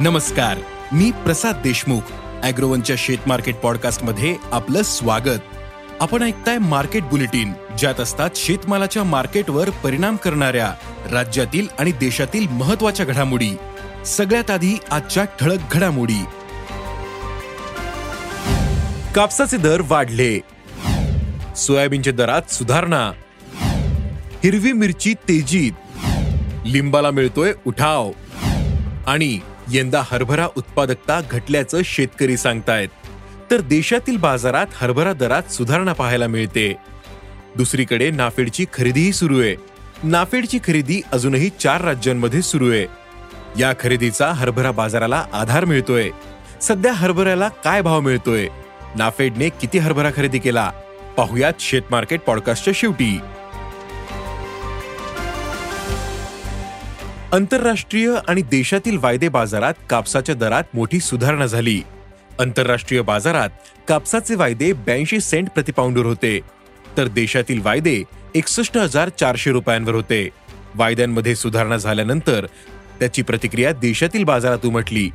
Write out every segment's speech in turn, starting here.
नमस्कार मी प्रसाद देशमुख अॅग्रोवनच्या शेत मार्केट पॉडकास्टमध्ये आपलं स्वागत. आपण ऐकताय मार्केट बुलेटिन ज्यात असतात शेतमालाच्या मार्केटवर परिणाम करणाऱ्या राज्यातील आणि देशातील महत्त्वाच्या घडामोडी. सगळ्यात आधी आजच्या ठळक घडामोडी. कापसाचे दर वाढले. सोयाबीनच्या दरात सुधारणा. हिरवी मिरची तेजीत. लिंबाला मिळतोय उठाव. आणि यंदा हरभरा उत्पादकता घटल्याचं शेतकरी सांगतायत. तर देशातील बाजारात हरभरा दरात सुधारणा पाहायला मिळते. दुसरीकडे नाफेडची खरेदीही सुरू आहे. नाफेडची खरेदी अजूनही चार राज्यांमध्ये सुरू आहे. या खरेदीचा हरभरा बाजाराला आधार मिळतोय. सध्या हरभऱ्याला काय भाव मिळतोय? नाफेडने किती हरभरा खरेदी केला? पाहुयात शेत मार्केट पॉडकास्टच्या शेवटी. आंतरराष्ट्रीय आणि देशातील वायदे बाजारात कापसाच्या दरात मोठी सुधारणा झाली. आंतरराष्ट्रीय बाजारात कापसाचे वायदे ब्याऐंशी सेंट प्रतिपाऊंडवर होते. तर देशातील वायदे एकसष्ट हजार चारशे रुपयांवर होते. वायद्यांमध्ये सुधारणा झाल्यानंतर त्याची प्रतिक्रिया देशातील बाजारात उमटली.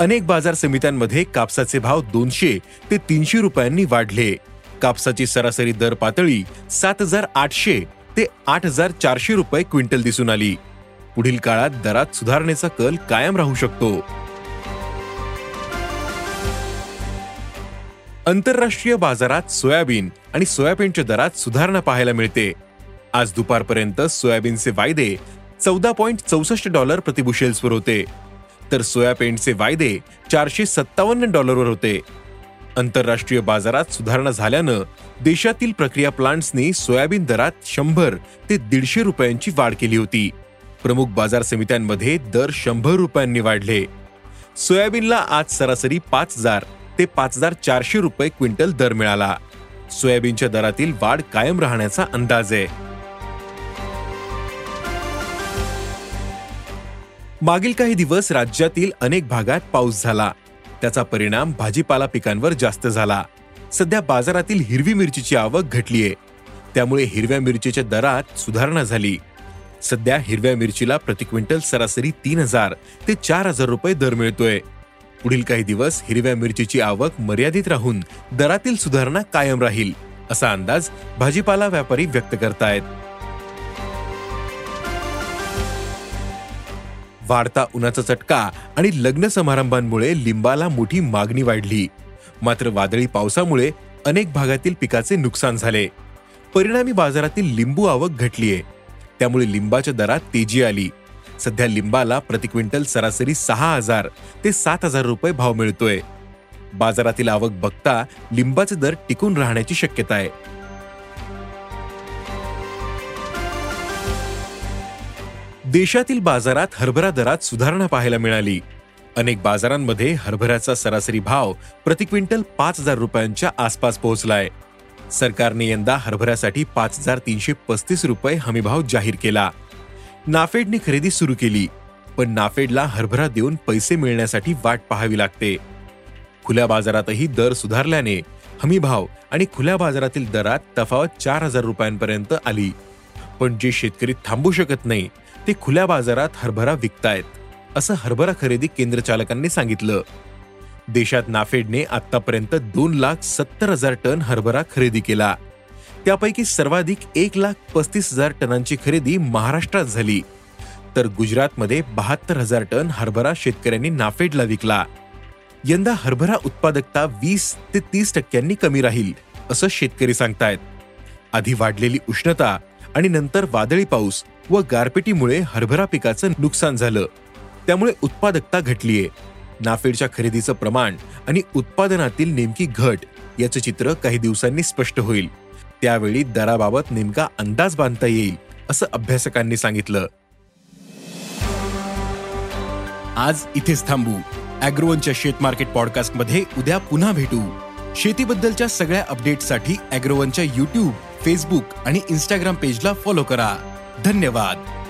अनेक बाजार समित्यांमध्ये कापसाचे भाव दोनशे ते तीनशे रुपयांनी वाढले. कापसाची सरासरी दर पातळी सात हजार आठशे ते आठ हजार चारशे रुपये क्विंटल दिसून आली. पुढील काळात दरात सुधारणेचा कल कायम राहू शकतो. आंतरराष्ट्रीय बाजारात सोयाबीन आणि सोयाबीनच्या दरात सुधारणा पाहायला मिळते. आज दुपारपर्यंत सोयाबीनचे वायदे चौदा पॉईंट चौसष्ट डॉलर प्रतिबुशेल्सवर होते. तर सोयाबीनचे वायदे चारशे सत्तावन्न डॉलरवर होते. आंतरराष्ट्रीय बाजारात सुधारणा झाल्यानं देशातील प्रक्रिया प्लांट्सनी सोयाबीन दरात शंभर ते दीडशे रुपयांची वाढ केली होती. प्रमुख बाजार समित्यांमध्ये दर शंभर रुपयांनी वाढले. सोयाबीनला आज सरासरी पाच हजार ते पाच हजार चारशे रुपये क्विंटल दर मिळाला. सोयाबीनच्या दरातील वाढ कायम राहण्याचा अंदाज आहे. मागील काही दिवस राज्यातील अनेक भागात पाऊस झाला. त्याचा परिणाम भाजीपाला पिकांवर जास्त झाला. सध्या बाजारातील हिरवी मिरचीची आवक घटलीये. त्यामुळे हिरव्या मिरचीच्या दरात सुधारणा झाली. सध्या हिरव्या मिरचीला प्रति क्विंटल सरासरी तीन हजार ते चार हजार रुपये दर मिळतोय. पुढील काही दिवस हिरव्या मिरचीची आवक मर्यादित राहून दरातील सुधारणा कायम राहील असा अंदाज भाजीपाला व्यापारी व्यक्त करतायत. वाढता उन्हाचा चटका आणि लग्न समारंभांमुळे लिंबाला मोठी मागणी वाढली. मात्र वादळी पावसामुळे अनेक भागातील पिकाचे नुकसान झाले. परिणामी बाजारातील लिंबू आवक घटलीये. त्यामुळे लिंबाच्या दरात तेजी आली. सध्या लिंबाला प्रति क्विंटल सरासरी सहा हजार ते सात हजार रुपये भाव मिळतोय. बाजारातील आवक बघता लिंबाचे दर टिकून राहण्याची शक्यता आहे. देशातील बाजारात हरभरा दरात सुधारणा पाहायला मिळाली. अनेक बाजारांमध्ये हरभऱ्याचा सरासरी भाव प्रति क्विंटल पाच हजार रुपयांच्या आसपास पोहोचलाय. सरकारने यंदा हरभऱ्यासाठी पाच हजार तीनशे पस्तीस रुपये हमीभाव जाहीर केला. नाफेडने खरेदी सुरू केली पण नाफेडला हरभरा देऊन पैसे मिळण्यासाठी वाट पाहावी लागते. खुल्या बाजारातही दर सुधारल्याने हमीभाव आणि खुल्या बाजारातील दरात तफावत चार हजार रुपयांपर्यंत आली. पण जे शेतकरी थांबू शकत नाही ते खुल्या बाजारात हरभरा विकतायत असं हरभरा खरेदी केंद्र चालकांनी सांगितलं. देशात नाफेडने आतापर्यंत दोन लाख सत्तर हजार टन हरभरा खरेदी केला. त्यापैकी सर्वाधिक एक लाख पस्तीस हजार टनांची खरेदी महाराष्ट्रात झाली. तर गुजरातमध्ये बहात्तर हजार टन हरभरा शेतकऱ्यांनी नाफेडला विकला. यंदा हरभरा उत्पादकता वीस ते तीस टक्क्यांनी कमी राहील असं शेतकरी सांगतायत. आधी वाढलेली उष्णता आणि नंतर वादळी पाऊस व गारपिटीमुळे हरभरा पिकाचं नुकसान झालं. त्यामुळे उत्पादकता घटलीये. नाफेडच्या खरेदीचं प्रमाण आणि उत्पादनातील नेमकी घट याचं चित्र काही दिवसांनी स्पष्ट होईल. त्यावेळी दराबाबत नेमका अंदाज बांधता येईल असं अभ्यासकांनी सांगितलं. आज इथेच थांबू. अॅग्रोवनच्या शेत मार्केट पॉडकास्टमध्ये उद्या पुन्हा भेटू. शेतीबद्दलच्या सगळ्या अपडेटसाठी अॅग्रोवनच्या युट्यूब फेसबुक आणि इन्स्टाग्राम पेजला फॉलो करा. धन्यवाद.